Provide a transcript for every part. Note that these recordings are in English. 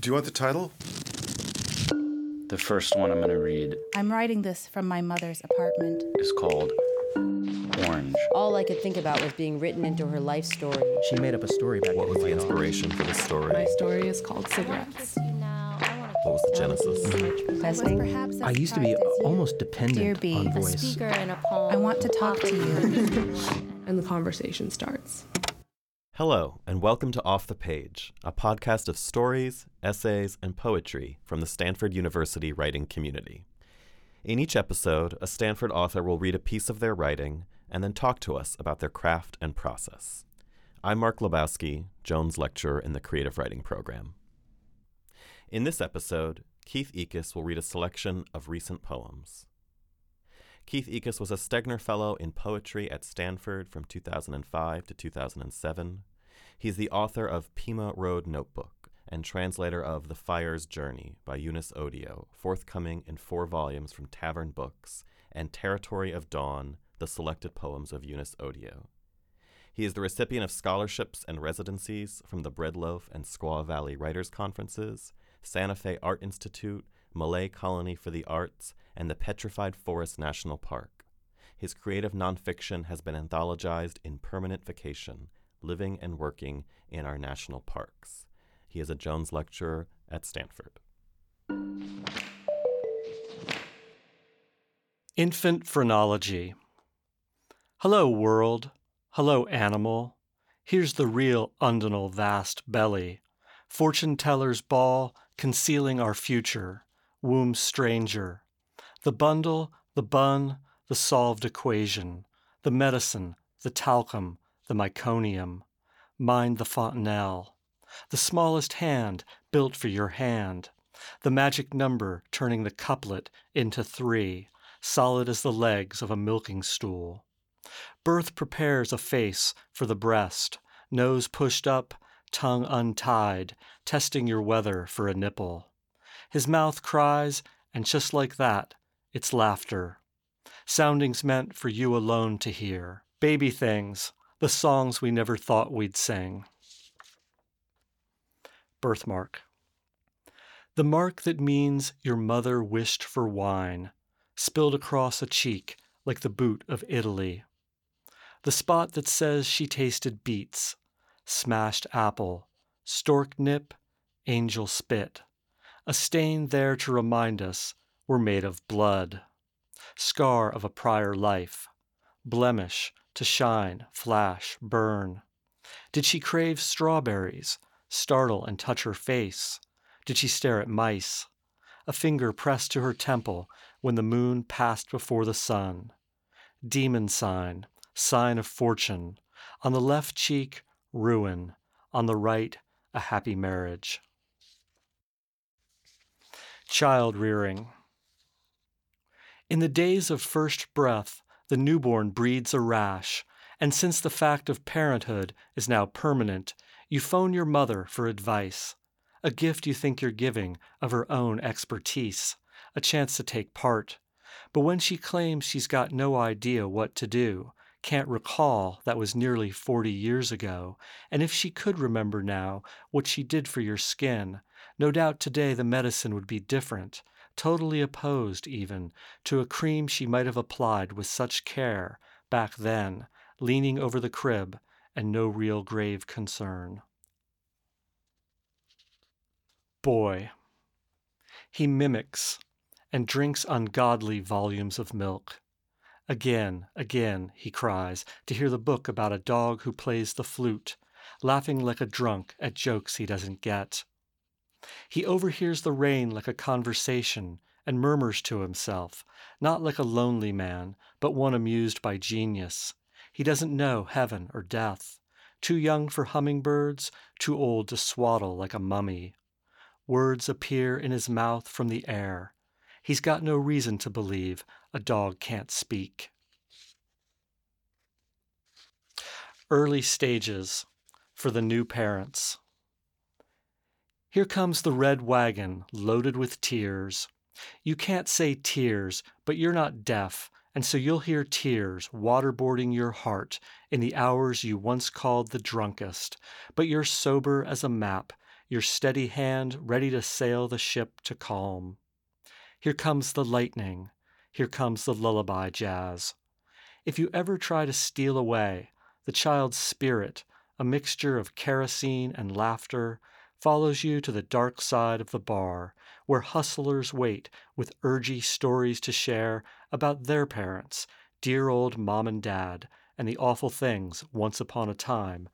Do you want the title? The first one I'm going to read I'm writing this from my mother's apartment. is called Orange. All I could think about was being written into her life story. She made up a story back What was the getting laid off. inspiration for the story? My story is called Cigarettes. What was the genesis? Testing. Perhaps I used to be surprised as you. almost Dear dependent B, on a voice. I want to talk to you. And the conversation starts. Hello, and welcome to Off the Page, a podcast of stories, essays, and poetry from the Stanford University writing community. In each episode, a Stanford author will read a piece of their writing and then talk to us about their craft and process. I'm Mark Labowskie, Jones Lecturer in the Creative Writing Program. In this episode, Keith Ekiss will read a selection of recent poems. Keith Ekiss was a Stegner Fellow in Poetry at Stanford from 2005 to 2007. He's the author of Pima Road Notebook and translator of The Fire's Journey by Eunice Odio, forthcoming in four volumes from Tavern Books, and Territory of Dawn, the selected poems of Eunice Odio. He is the recipient of scholarships and residencies from the Breadloaf and Squaw Valley Writers Conferences, Santa Fe Art Institute, Millay Colony for the Arts, and the Petrified Forest National Park. His creative nonfiction has been anthologized in Permanent Vacation, Living and Working in Our National Parks. He is a Jones Lecturer at Stanford. Infant Phrenology. Hello, world. Hello, animal. Here's the real undinal vast belly. Fortune teller's ball concealing our future. Womb stranger. The bundle, the bun, the solved equation. The medicine, the talcum, the meconium. Mind the fontanelle. The smallest hand built for your hand. The magic number turning the couplet into three solid as the legs of a milking stool. Birth prepares a face for the breast, nose pushed up, tongue untied, testing your weather for a nipple. His mouth cries, and just like that, it's laughter. Soundings meant for you alone to hear. Baby things, the songs we never thought we'd sing. Birthmark. The mark that means your mother wished for wine spilled across a cheek like the boot of Italy. The spot that says she tasted beets, smashed apple, stork nip, angel spit. A stain there to remind us we're made of blood. Scar of a prior life. Blemish to shine, flash, burn. Did she crave strawberries, startle and touch her face? Did she stare at mice? A finger pressed to her temple when the moon passed before the sun. Demon sign, sign of fortune. On the left cheek, ruin. On the right, a happy marriage. Child rearing. In the days of first breath, the newborn breeds a rash, and since the fact of parenthood is now permanent, you phone your mother for advice. A gift you think you're giving of her own expertise, a chance to take part. But when she claims she's got no idea what to do, can't recall that was nearly 40 years ago, and if she could remember now what she did for your skin, no doubt today the medicine would be different, totally opposed even to a cream she might have applied with such care back then, leaning over the crib and no real grave concern. Boy. He mimics and drinks ungodly volumes of milk. Again, again, he cries, to hear the book about a dog who plays the flute, laughing like a drunk at jokes he doesn't get. He overhears the rain like a conversation and murmurs to himself, not like a lonely man, but one amused by genius. He doesn't know heaven or death. Too young for hummingbirds, too old to swaddle like a mummy. Words appear in his mouth from the air. He's got no reason to believe a dog can't speak. Early stages for the new parents. Here comes the red wagon loaded with tears. You can't say tears, but you're not deaf, and so you'll hear tears waterboarding your heart in the hours you once called the drunkest, but you're sober as a map. your steady hand ready to sail the ship to calm. Here comes the lightning, here comes the lullaby jazz. If you ever try to steal away, the child's spirit, a mixture of kerosene and laughter, follows you to the dark side of the bar, where hustlers wait with urgy stories to share about their parents, dear old mom and dad, and the awful things, once upon a time,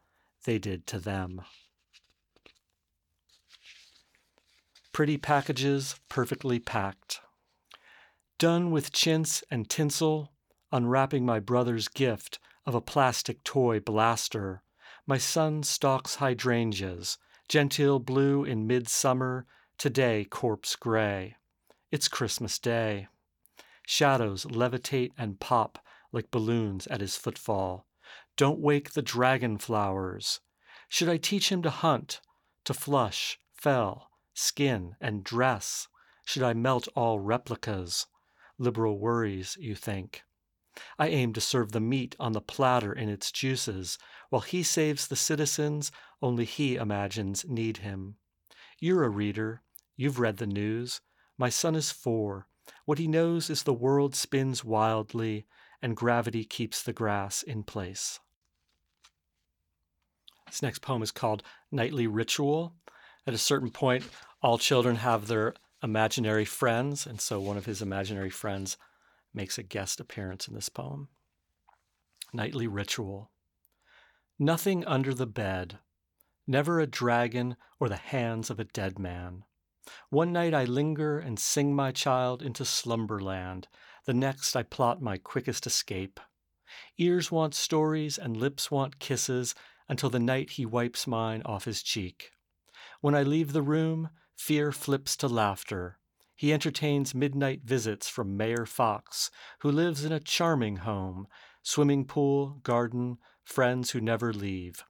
they did to them. Pretty packages perfectly packed. Done with chintz and tinsel, unwrapping my brother's gift of a plastic toy blaster, my son stalks hydrangeas, genteel blue in midsummer, today corpse gray. It's Christmas Day. Shadows levitate and pop like balloons at his footfall. Don't wake the dragon flowers. Should I teach him to hunt, to flush, fell, skin, and dress? Should I melt all replicas? Liberal worries, you think. I aim to serve the meat on the platter in its juices, while he saves the citizens only he imagines need him. You're a reader. You've read the news. My son is four. What he knows is the world spins wildly, and gravity keeps the grass in place. This next poem is called Nightly Ritual. At a certain point, all children have their imaginary friends, and so one of his imaginary friends makes a guest appearance in this poem. Nightly Ritual. Nothing under the bed, never a dragon or the hands of a dead man. One night I linger and sing my child into slumberland. The next I plot my quickest escape. Ears want stories and lips want kisses until the night he wipes mine off his cheek. When I leave the room, fear flips to laughter. He entertains midnight visits from Mayor Fox, who lives in a charming home, swimming pool, garden, friends who never leave.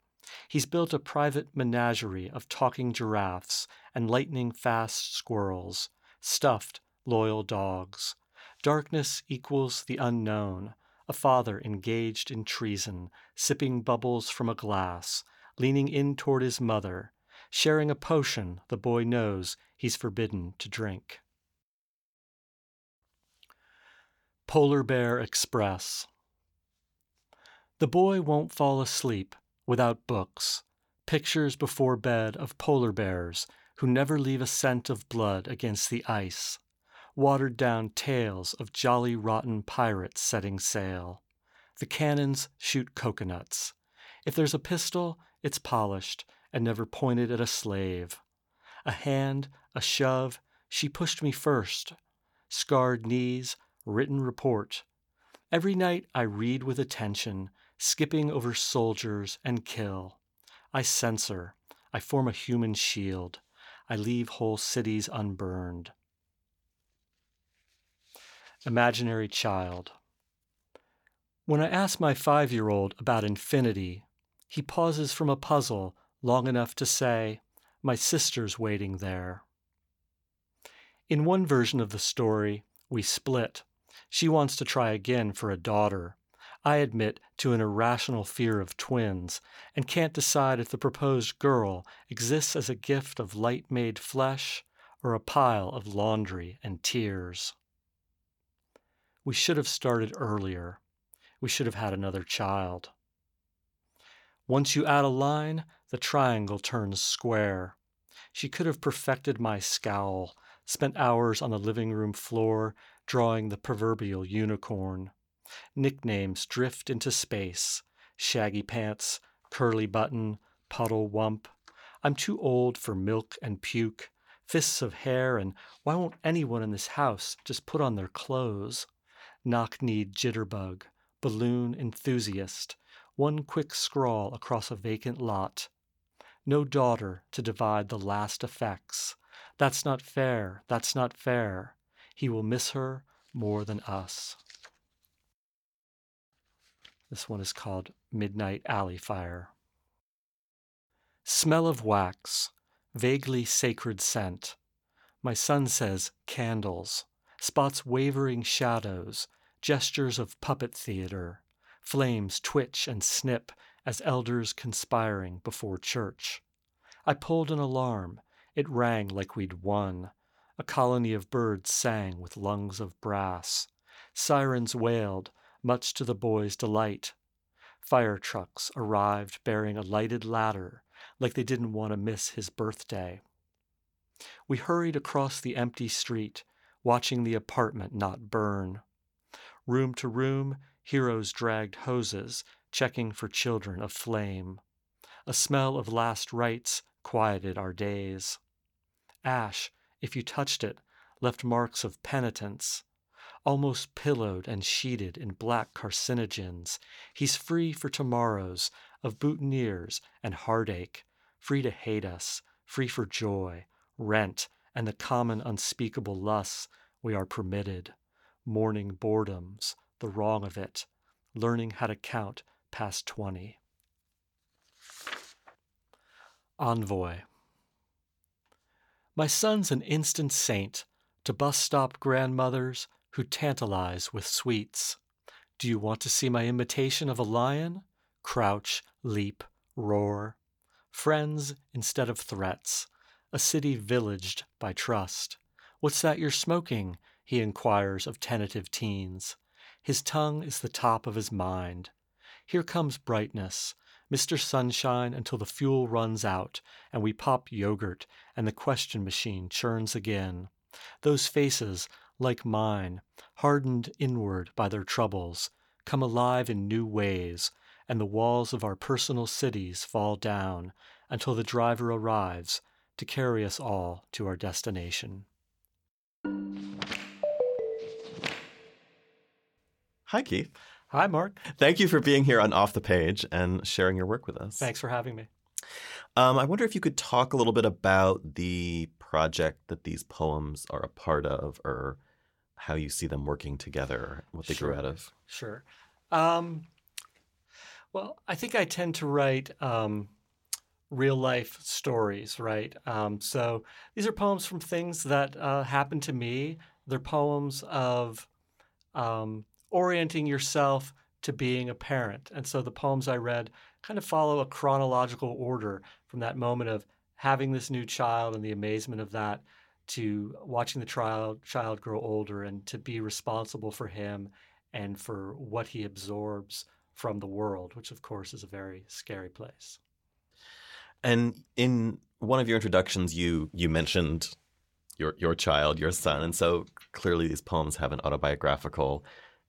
He's built a private menagerie of talking giraffes and lightning fast squirrels, stuffed, loyal dogs. Darkness equals the unknown, a father engaged in treason, sipping bubbles from a glass, leaning in toward his mother, sharing a potion the boy knows he's forbidden to drink. Polar Bear Express The boy won't fall asleep without books, pictures before bed of polar bears who never leave a scent of blood against the ice, watered down tales of jolly rotten pirates setting sail. The cannons shoot coconuts. If there's a pistol, it's polished and never pointed at a slave. A hand, a shove, she pushed me first. Scarred knees, written report. Every night I read with attention, skipping over soldiers and kill. I censor. I form a human shield. I leave whole cities unburned. Imaginary Child When I ask my five year old about infinity, he pauses from a puzzle long enough to say, My sister's waiting there. In one version of the story, we split. She wants to try again for a daughter. I admit to an irrational fear of twins and can't decide if the proposed girl exists as a gift of light made flesh or a pile of laundry and tears. We should have started earlier. We should have had another child. Once you add a line, the triangle turns square. She could have perfected my scowl, spent hours on the living room floor drawing the proverbial unicorn. Nicknames drift into space Shaggy Pants, Curly Button, Puddle Wump. I'm too old for milk and puke, fists of hair, and why won't anyone in this house just put on their clothes? Knock kneed jitterbug, balloon enthusiast, one quick scrawl across a vacant lot. No daughter to divide the last effects. That's not fair, that's not fair. He will miss her more than us. This one is called Midnight Alley Fire. Smell of wax, vaguely sacred scent. My son says candles, spots wavering shadows, gestures of puppet theater, flames twitch and snip as elders conspiring before church. I pulled an alarm. It rang like we'd won. A colony of birds sang with lungs of brass. Sirens wailed, much to the boy's delight. Fire trucks arrived bearing a lighted ladder, like they didn't want to miss his birthday. We hurried across the empty street, watching the apartment not burn. Room to room, heroes dragged hoses, checking for children of flame. A smell of last rites quieted our days. Ash, if you touched it, left marks of penitence. Almost pillowed and sheeted in black carcinogens, he's free for tomorrows of boutonnieres and heartache, free to hate us, free for joy, rent, and the common unspeakable lusts we are permitted, mourning boredoms, the wrong of it, learning how to count past 20. Envoy My son's an instant saint to bus stop grandmothers who tantalize with sweets. Do you want to see my imitation of a lion? Crouch, leap, roar. Friends instead of threats. A city villaged by trust. What's that you're smoking? He inquires of tentative teens. His tongue is the top of his mind. Here comes brightness, Mr. Sunshine until the fuel runs out and we pop yogurt and the question machine churns again. Those faces, like mine, hardened inward by their troubles, come alive in new ways, and the walls of our personal cities fall down until the driver arrives to carry us all to our destination. Hi, Keith. Hi, Mark. Thank you for being here on Off the Page and sharing your work with us. Thanks for having me. Um, I wonder if you could talk a little bit about the project that these poems are a part of, or how you see them working together, what they Sure. grew out of. Sure. Um, well, I think I tend to write um, real life stories, right? Um, so these are poems from things that uh, happened to me. They're poems of um, orienting yourself to being a parent. And so the poems I read kind of follow a chronological order from that moment of having this new child and the amazement of that to watching the child child grow older and to be responsible for him and for what he absorbs from the world, which of course is a very scary place. And in one of your introductions, you you mentioned your your child, your son, and so clearly these poems have an autobiographical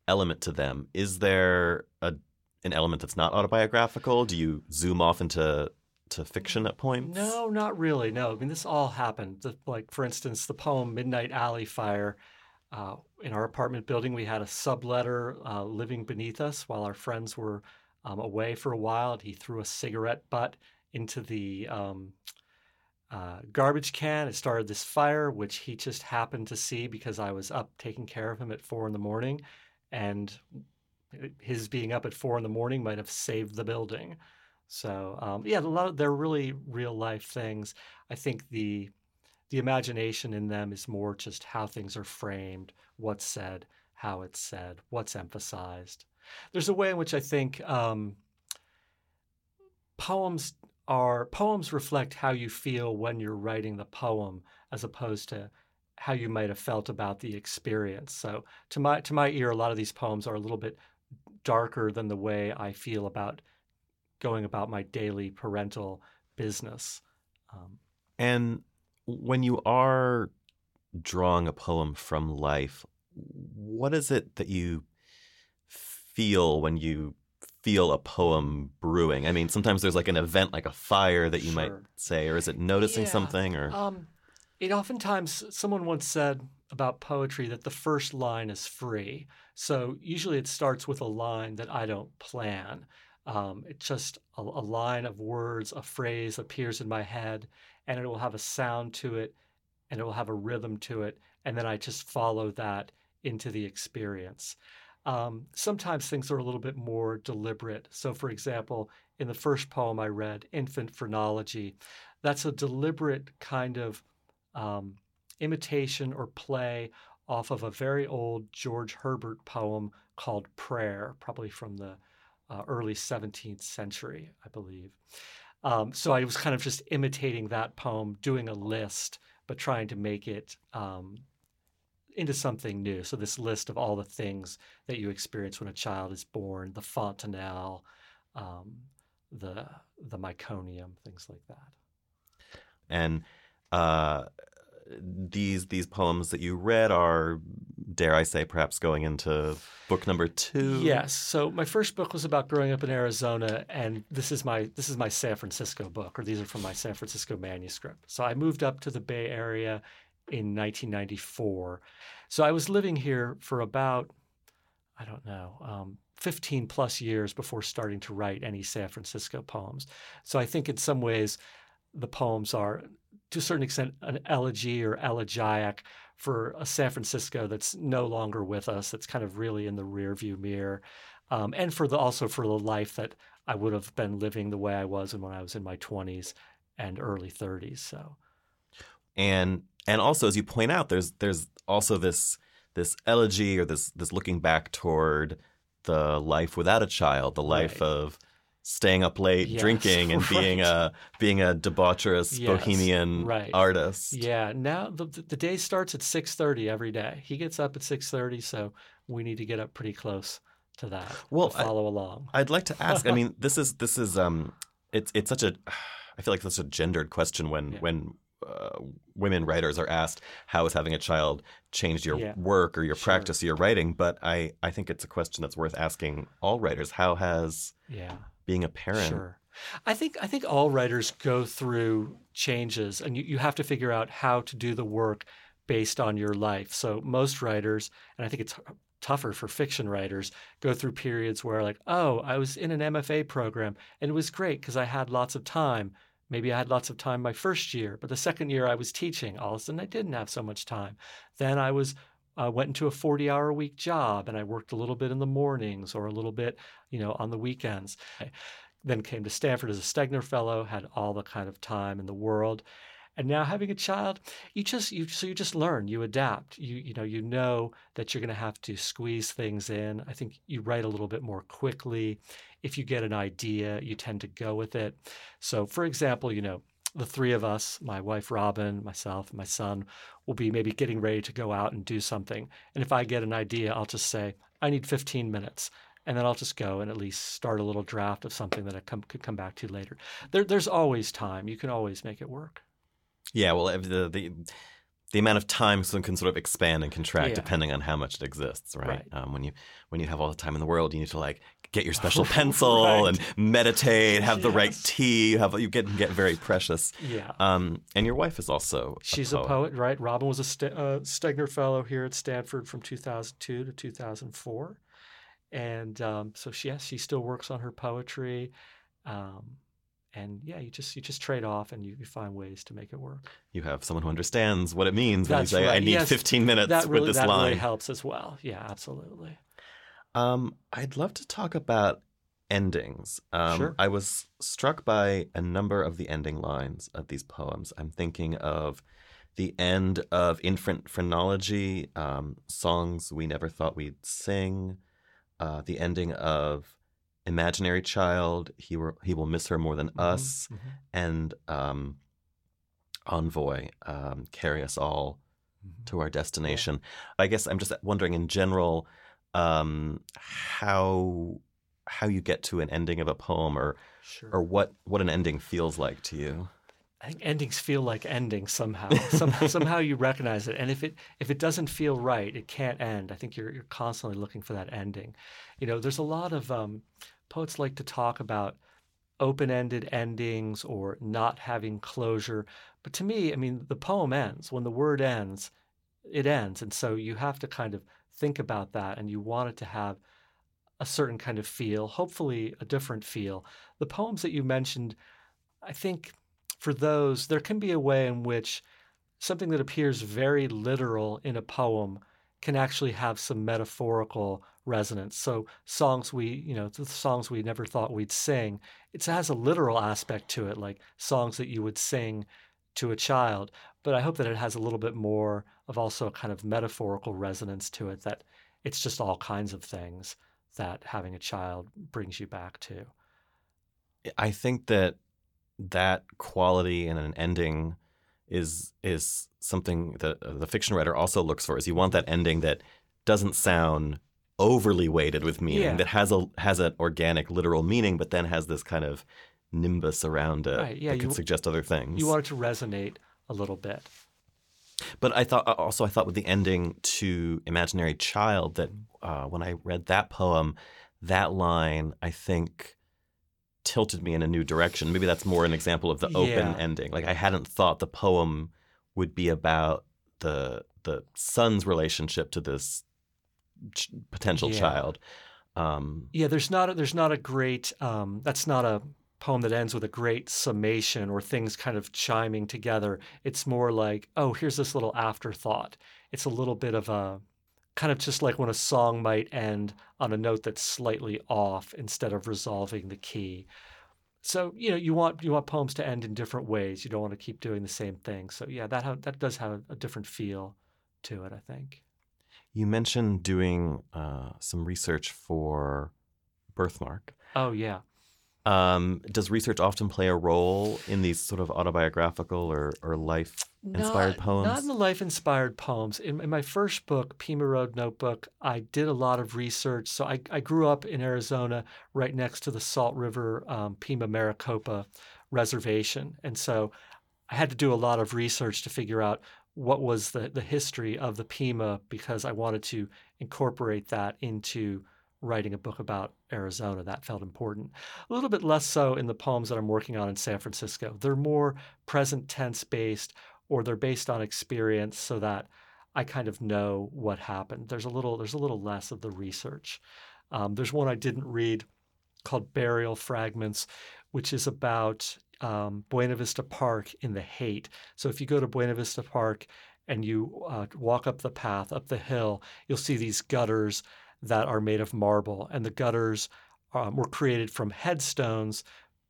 element to them. Is there a an element that's not autobiographical? Do you zoom off into to fiction at points? No, not really. No, I mean this all happened. The, like for instance, the poem "Midnight Alley Fire." Uh, in our apartment building, we had a subletter uh, living beneath us while our friends were um, away for a while. And he threw a cigarette butt into the um, uh, garbage can. It started this fire, which he just happened to see because I was up taking care of him at four in the morning, and his being up at four in the morning might have saved the building. So um, yeah, a lot of, they're really real life things. I think the the imagination in them is more just how things are framed, what's said, how it's said, what's emphasized. There's a way in which I think um, poems are poems reflect how you feel when you're writing the poem, as opposed to how you might have felt about the experience. So to my to my ear, a lot of these poems are a little bit darker than the way I feel about going about my daily parental business. Um, And when you are drawing a poem from life, what is it that you feel when you feel a poem brewing? I mean, sometimes there's like an event, like a fire that you might say, or is it noticing Yeah. something? Or Um, it oftentimes someone once said about poetry that the first line is free. So usually it starts with a line that I don't plan. Um, it's just a, a line of words, a phrase appears in my head, and it will have a sound to it, and it will have a rhythm to it, and then I just follow that into the experience. Um, sometimes things are a little bit more deliberate. So, for example, in the first poem I read, Infant Phrenology, that's a deliberate kind of um, imitation or play off of a very old George Herbert poem called Prayer, probably from the uh, early 17th century, I believe. Um, so I was kind of just imitating that poem, doing a list, but trying to make it um, into something new. So this list of all the things that you experience when a child is born, the fontanelle, um, the the meconium, things like that. And uh, these these poems that you read are, dare I say, perhaps going into book number two. Yes. So my first book was about growing up in Arizona, and this is my this is my San Francisco book, or these are from my San Francisco manuscript. So I moved up to the Bay Area in 1994. So I was living here for about I don't know. Um, 15 plus years before starting to write any San Francisco poems. So I think in some ways the poems are to a certain extent an elegy or elegiac for a San Francisco that's no longer with us, that's kind of really in the rearview mirror, um, and for the also for the life that I would have been living the way I was when I was in my 20s and early 30s. So, and and also as you point out, there's there's also this this elegy or this this looking back toward the life without a child, the life Right. of staying up late, Yes, drinking, and being a being a debaucherous Yes, bohemian right. artist. yeah, now the, the day starts at 6:30 every day. He gets up at 6:30, so we need to get up pretty close to that Well, to I- follow along. I'd like to ask. I mean, this is this is um, it's it's such a, I feel like such a gendered question when Yeah. when uh, women writers are asked how has having a child changed your Yeah. work or your Sure. practice or your writing. But I I think it's a question that's worth asking all writers. How has yeah. Being a parent? Sure. I think I think all writers go through changes and you, you have to figure out how to do the work based on your life. So most writers, and I think it's tougher for fiction writers, go through periods where like, oh, I was in an MFA program and it was great because I had lots of time. Maybe I had lots of time my first year, but the second year I was teaching. All of a sudden I didn't have so much time. Then I was uh, went into a 40 hour a week job and I worked a little bit in the mornings or a little bit, you know, on the weekends then came to Stanford as a Stegner Fellow, had all the kind of time in the world. And now having a child, you just you so you just learn, you adapt. You you know, you know that you're going to have to squeeze things in. I think you write a little bit more quickly. If you get an idea, you tend to go with it. So for example, you know, the three of us, my wife Robin, myself, my son, will be maybe getting ready to go out and do something. And if I get an idea, I'll just say, I need 15 minutes and then I'll just go and at least start a little draft of something that I could come back to later. There, there's always time. You can always make it work. Yeah. Well, the the the amount of time can sort of expand and contract Yeah. depending on how much it exists, right? Right. Um, when you when you have all the time in the world, you need to like get your special pencil Right. and meditate, have the right tea. You have you get get very precious. Yeah. Um, and your wife is also She's a poet, right? Robin was a St- uh, Stegner Fellow here at Stanford from 2002 to 2004. And um, so, she, yes, she still works on her poetry. Um, and yeah, you just you just trade off and you, you find ways to make it work. You have someone who understands what it means when That's you say, "I need Yes, 15 minutes that really, with this that line." really helps as well. Yeah, absolutely. Um, I'd love to talk about endings. Um, Sure. I was struck by a number of the ending lines of these poems. I'm thinking of the end of Infant Phrenology, um, songs we never thought we'd sing, uh, the ending of Imaginary Child, he, were, he will miss her more than us, Mhm, and um, Envoy, um, carry us all mhm. to our destination. I guess I'm just wondering in general um, how how you get to an ending of a poem or Sure. or what what an ending feels like to you. I think endings feel like endings somehow. Some, somehow you recognize it, and if it if it doesn't feel right, it can't end. I think you're you're constantly looking for that ending. You know, there's a lot of um, poets like to talk about open-ended endings or not having closure, but to me, I mean, the poem ends when the word ends. It ends, and so you have to kind of think about that, and you want it to have a certain kind of feel, hopefully a different feel. The poems that you mentioned, I think for those, there can be a way in which something that appears very literal in a poem can actually have some metaphorical resonance. So songs we, you know, the songs we never thought we'd sing, it has a literal aspect to it, like songs that you would sing to a child. But I hope that it has a little bit more of also a kind of metaphorical resonance to it, that it's just all kinds of things that having a child brings you back to. I think that that quality in an ending is is something that uh, the fiction writer also looks for. Is you want that ending that doesn't sound overly weighted with meaning, Yeah. that has a has an organic, literal meaning, but then has this kind of nimbus around it Right, yeah, that could suggest other things. You want it to resonate a little bit. But I thought also I thought with the ending to Imaginary Child that uh, when I read that poem, that line I think tilted me in a new direction. Maybe that's more an example of the open Yeah. ending. Like I hadn't thought the poem would be about the the son's relationship to this ch- potential Yeah. child. Um, Yeah, there's not a, there's not a great um, that's not a poem that ends with a great summation or things kind of chiming together. It's more like, oh, here's this little afterthought. It's a little bit of a kind of just like when a song might end on a note that's slightly off instead of resolving the key. So you know you want you want poems to end in different ways. You don't want to keep doing the same thing. So yeah, that ha- that does have a different feel to it. I think. You mentioned doing uh, some research for Birthmark. Oh yeah. Um, does research often play a role in these sort of autobiographical or, or life inspired poems? Not in the life inspired poems. In, in my first book, Pima Road Notebook, I did a lot of research. So I, I grew up in Arizona right next to the Salt River um, Pima Maricopa Reservation. And so I had to do a lot of research to figure out what was the, the history of the Pima because I wanted to incorporate that into writing a book about Arizona. That felt important. A little bit less so in the poems that I'm working on in San Francisco. They're more present tense based or they're based on experience so that I kind of know what happened. There's a little there's a little less of the research. Um, there's one I didn't read called Burial Fragments, which is about um, Buena Vista Park in the Haight. So if you go to Buena Vista Park and you uh, walk up the path up the hill, you'll see these gutters that are made of marble, and the gutters um, were created from headstones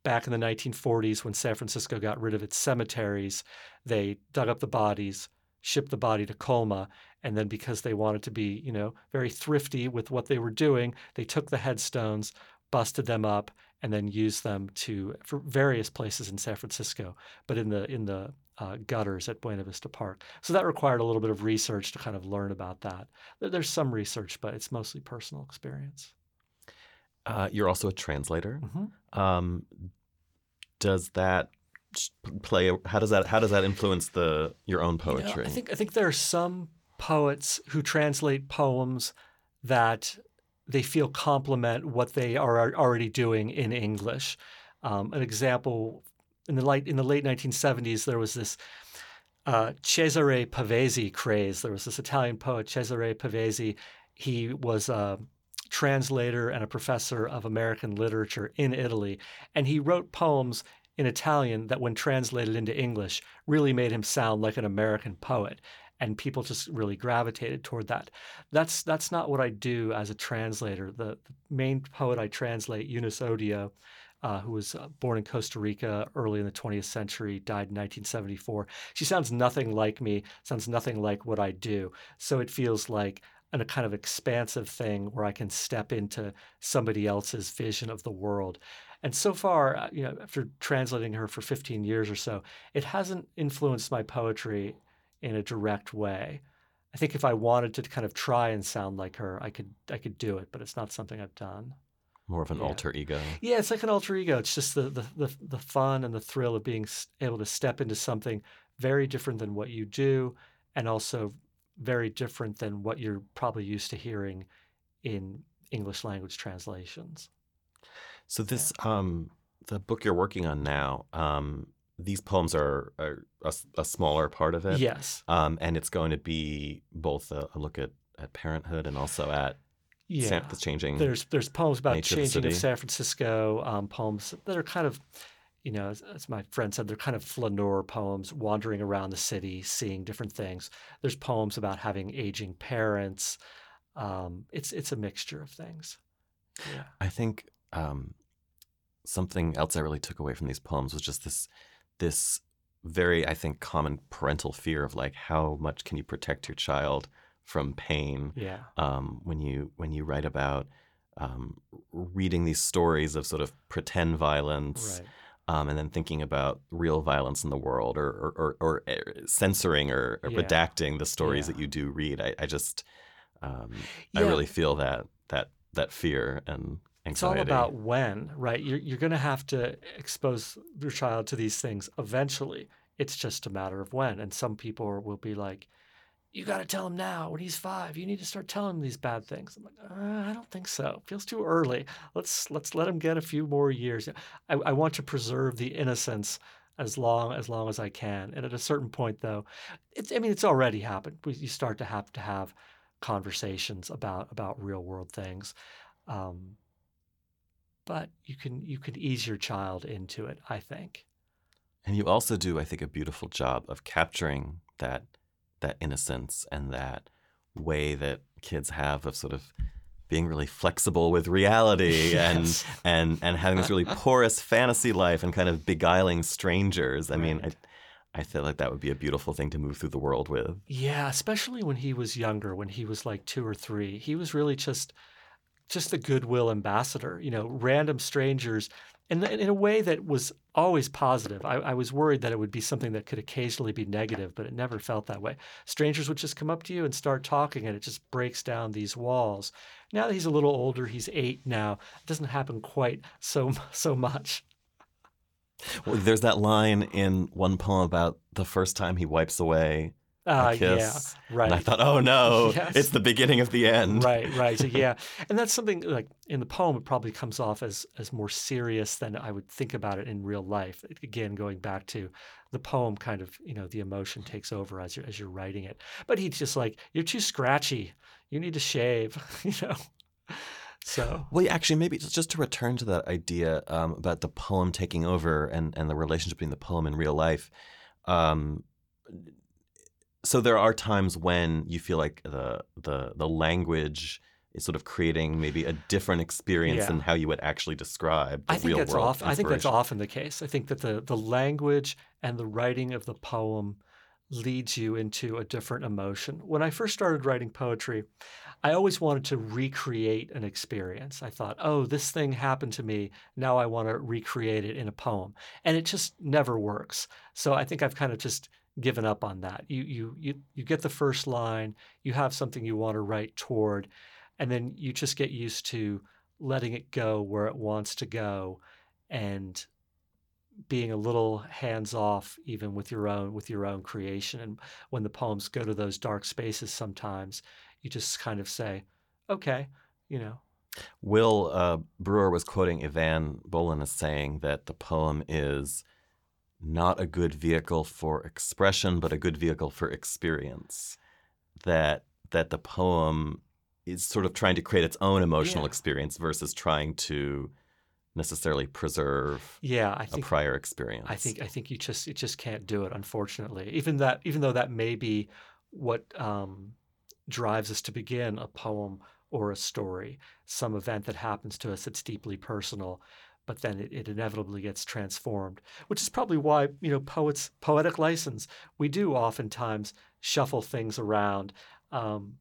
back in the 1940s when San Francisco got rid of its cemeteries. They dug up the bodies, shipped the body to Colma, and then because they wanted to be, you know, very thrifty with what they were doing, they took the headstones, busted them up, and then use them to for various places in San Francisco, but in the in the uh, gutters at Buena Vista Park. So that required a little bit of research to kind of learn about that. There's some research, but it's mostly personal experience. Uh, you're also a translator. Mhm. Um, does that play? a- How does that? How does that influence the your own You know, poetry? I think I think there are some poets who translate poems that they feel complement what they are already doing in English. Um, an example in the late in the late 1970s, there was this uh, Cesare Pavese craze. There was this Italian poet Cesare Pavese. He was a translator and a professor of American literature in Italy, and he wrote poems in Italian that, when translated into English, really made him sound like an American poet. And people just really gravitated toward that. That's that's not what I do as a translator. The, the main poet I translate, Eunice Odio, uh, who was uh, born in Costa Rica early in the 20th century, died in 1974. She sounds nothing like me, sounds nothing like what I do. So it feels like a kind of expansive thing where I can step into somebody else's vision of the world. And so far, uh, you know, after translating her for 15 years or so, it hasn't influenced my poetry in a direct way. I think if I wanted to kind of try and sound like her, I could I could do it, but it's not something I've done. More of an yeah. alter ego. Yeah, it's like an alter ego. It's just the the the, the fun and the thrill of being able to step into something very different than what you do, and also very different than what you're probably used to hearing in English language translations. So this, um, the book you're working on now, um, these poems are, are a, a smaller part of it. Yes. Um, and it's going to be both a, a look at, at parenthood and also at Yeah. San- the changing. There's there's poems about nature of changing of. San Francisco, um, poems that are kind of, you know, as, as my friend said, they're kind of flaneur poems, wandering around the city, seeing different things. There's poems about having aging parents. Um, it's it's a mixture of things. Yeah. I think um, something else I really took away from these poems was just this this very I think common parental fear of like how much can you protect your child from pain Yeah. um, when you when you write about um, reading these stories of sort of pretend violence um, and then thinking about real violence in the world or or, or, or uh, censoring or, or Yeah. redacting the stories Yeah. that you do read. I, I just um, I really feel that that that fear and It's all about when, right? You're, you're going to have to expose your child to these things eventually. It's just a matter of when. And some people will be like, you got to tell him now when he's five. You need to start telling him these bad things. I'm like, uh, I don't think so. Feels too early. Let's let's let him get a few more years. I, I want to preserve the innocence as long as long as I can. And at a certain point, though, it's I mean it's already happened. We, you start to have to have conversations about about real world things. Um, but you can you can ease your child into it. I think. And you also do, I think, a beautiful job of capturing that that innocence and that way that kids have of sort of being really flexible with reality Yes. and and and having this really porous fantasy life and kind of beguiling strangers. I mean, I, I feel like that would be a beautiful thing to move through the world with. Yeah, especially when he was younger, when he was like two or three, he was really just just a goodwill ambassador. You know, random strangers, and in, in a way that was always positive. I, I was worried that it would be something that could occasionally be negative, but it never felt that way. Strangers would just come up to you and start talking, and it just breaks down these walls. Now that he's a little older, he's eight now. It doesn't happen quite so so much. Well, there's that line in one poem about the first time he wipes away Uh, yeah, right. And I thought, oh no, Yes. it's the beginning of the end. right right so yeah and that's something like in the poem it probably comes off as as more serious than i would think about it in real life again going back to the poem kind of you know the emotion takes over as you're as you're writing it but he's just like you're too scratchy you need to shave you know so Well, yeah, actually, maybe just, just to return to that idea um, about the poem taking over and, and the relationship between the poem and real life. Um, so there are times when you feel like the the the language is sort of creating maybe a different experience Yeah. than how you would actually describe the I think real that's world. often. I think that's often the case. I think that the the language and the writing of the poem leads you into a different emotion. When I first started writing poetry, I always wanted to recreate an experience. I thought, "Oh, this thing happened to me. Now I want to recreate it in a poem," and it just never works. So I think I've kind of just given up on that. You you you you get the first line, you have something you want to write toward, and then you just get used to letting it go where it wants to go and being a little hands off even with your own with your own creation and when the poems go to those dark spaces sometimes you just kind of say okay you know Will uh, Brewer was quoting Eavan Boland as saying that the poem is not a good vehicle for expression, but a good vehicle for experience. That that the poem is sort of trying to create its own emotional Yeah. experience versus trying to necessarily preserve yeah i a think prior experience. I think I think you just you just can't do it. Unfortunately, even that even though that may be what um, drives us to begin a poem or a story, some event that happens to us that's deeply personal, but then it, it inevitably gets transformed. Which is probably why you know poets poetic license we do oftentimes shuffle things around. Um,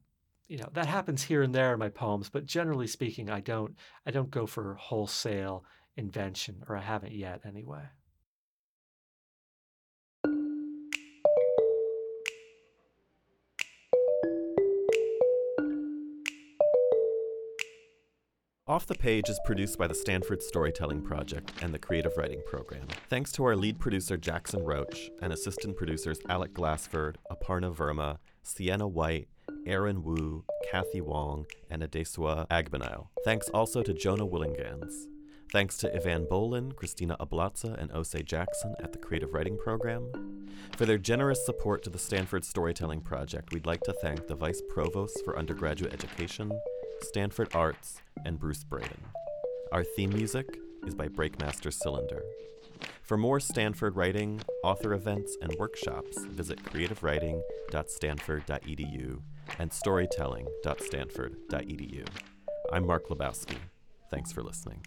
you know that happens here and there in my poems, but generally speaking, I don't I don't go for wholesale invention, or I haven't yet anyway. Off the Page is produced by the Stanford Storytelling Project and the Creative Writing Program. Thanks to our lead producer Jackson Roach and assistant producers Alec Glassford, Aparna Verma, Sienna White, Aaron Wu, Kathy Wong, and Adesuwa Agbonile. Thanks also to Jonah Willingans. Thanks to Eavan Boland, Christina Ablaza, and Osei Jackson at the Creative Writing Program. For their generous support to the Stanford Storytelling Project, we'd like to thank the Vice Provost for Undergraduate Education, Stanford Arts, and Bruce Braden. Our theme music is by Breakmaster Cylinder. For more Stanford writing, author events, and workshops, visit creativewriting.stanford.edu and storytelling.stanford.edu. I'm Mark Labowskie. Thanks for listening.